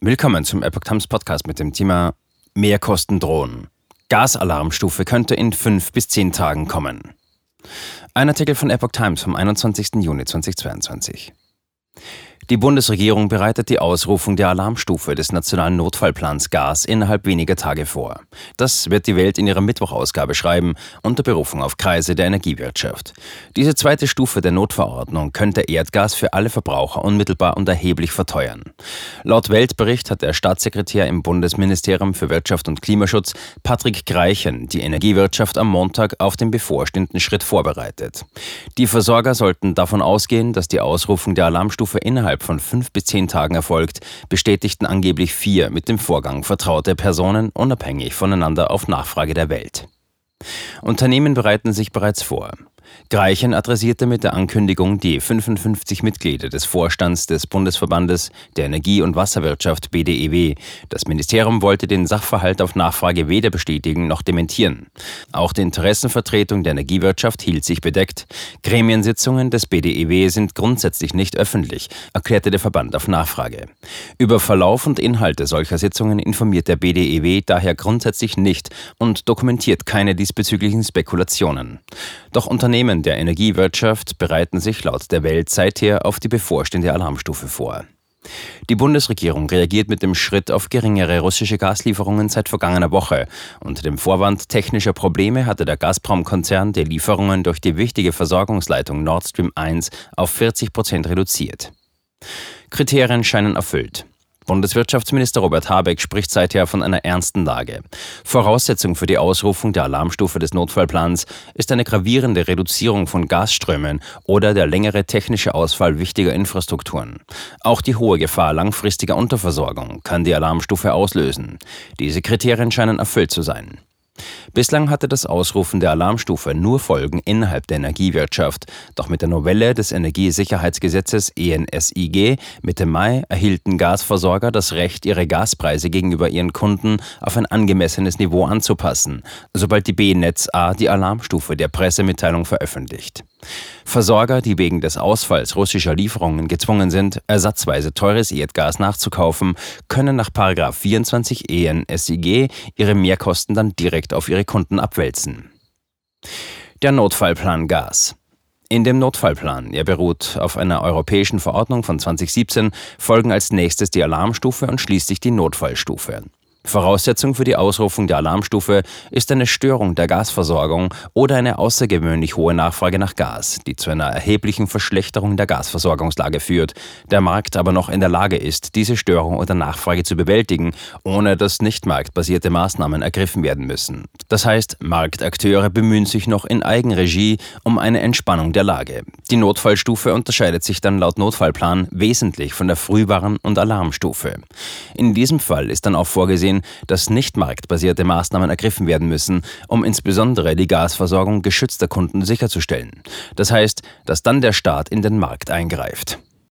Willkommen zum Epoch Times Podcast mit dem Thema Mehrkosten drohen. Gasalarmstufe könnte in fünf bis zehn Tagen kommen. Ein Artikel von Epoch Times vom 21. Juni 2022. Die Bundesregierung bereitet die Ausrufung der Alarmstufe des Nationalen Notfallplans Gas innerhalb weniger Tage vor. Das wird die Welt in ihrer Mittwochausgabe schreiben, unter Berufung auf Kreise der Energiewirtschaft. Diese zweite Stufe der Notverordnung könnte Erdgas für alle Verbraucher unmittelbar und erheblich verteuern. Laut Weltbericht hat der Staatssekretär im Bundesministerium für Wirtschaft und Klimaschutz, Patrick Greichen, die Energiewirtschaft am Montag auf den bevorstehenden Schritt vorbereitet. Die Versorger sollten davon ausgehen, dass die Ausrufung der Alarmstufe innerhalb innerhalb von fünf bis zehn Tagen erfolgt, bestätigten angeblich vier mit dem Vorgang vertraute Personen unabhängig voneinander auf Nachfrage der Welt. Unternehmen bereiten sich bereits vor. Greichen adressierte mit der Ankündigung die 55 Mitglieder des Vorstands des Bundesverbandes der Energie- und Wasserwirtschaft BDEW. Das Ministerium wollte den Sachverhalt auf Nachfrage weder bestätigen noch dementieren. Auch die Interessenvertretung der Energiewirtschaft hielt sich bedeckt. Gremiensitzungen des BDEW sind grundsätzlich nicht öffentlich, erklärte der Verband auf Nachfrage. Über Verlauf und Inhalte solcher Sitzungen informiert der BDEW daher grundsätzlich nicht und dokumentiert keine diesbezüglichen Spekulationen. Doch Unternehmen Unternehmen der Energiewirtschaft bereiten sich laut der Welt seither auf die bevorstehende Alarmstufe vor. Die Bundesregierung reagiert mit dem Schritt auf geringere russische Gaslieferungen seit vergangener Woche. Unter dem Vorwand technischer Probleme hatte der Gazprom-Konzern die Lieferungen durch die wichtige Versorgungsleitung Nord Stream 1 auf 40 Prozent reduziert. Kriterien scheinen erfüllt. Bundeswirtschaftsminister Robert Habeck spricht seither von einer ernsten Lage. Voraussetzung für die Ausrufung der Alarmstufe des Notfallplans ist eine gravierende Reduzierung von Gasströmen oder der längere technische Ausfall wichtiger Infrastrukturen. Auch die hohe Gefahr langfristiger Unterversorgung kann die Alarmstufe auslösen. Diese Kriterien scheinen erfüllt zu sein. Bislang hatte das Ausrufen der Alarmstufe nur Folgen innerhalb der Energiewirtschaft, doch mit der Novelle des Energiesicherheitsgesetzes ENSIG Mitte Mai erhielten Gasversorger das Recht, ihre Gaspreise gegenüber ihren Kunden auf ein angemessenes Niveau anzupassen, sobald die B-Netz A die Alarmstufe der Pressemitteilung veröffentlicht. Versorger, die wegen des Ausfalls russischer Lieferungen gezwungen sind, ersatzweise teures Erdgas nachzukaufen, können nach 24 EN-SIG ihre Mehrkosten dann direkt auf ihre Kunden abwälzen. Der Notfallplan Gas. In dem Notfallplan, er beruht auf einer europäischen Verordnung von 2017, folgen als nächstes die Alarmstufe und schließlich die Notfallstufe. Voraussetzung für die Ausrufung der Alarmstufe ist eine Störung der Gasversorgung oder eine außergewöhnlich hohe Nachfrage nach Gas, die zu einer erheblichen Verschlechterung der Gasversorgungslage führt, der Markt aber noch in der Lage ist, diese Störung oder Nachfrage zu bewältigen, ohne dass nicht marktbasierte Maßnahmen ergriffen werden müssen. Das heißt, Marktakteure bemühen sich noch in Eigenregie um eine Entspannung der Lage. Die Notfallstufe unterscheidet sich dann laut Notfallplan wesentlich von der Frühwarn- und Alarmstufe. In diesem Fall ist dann auch vorgesehen, dass nicht marktbasierte Maßnahmen ergriffen werden müssen, um insbesondere die Gasversorgung geschützter Kunden sicherzustellen. Das heißt, dass dann der Staat in den Markt eingreift.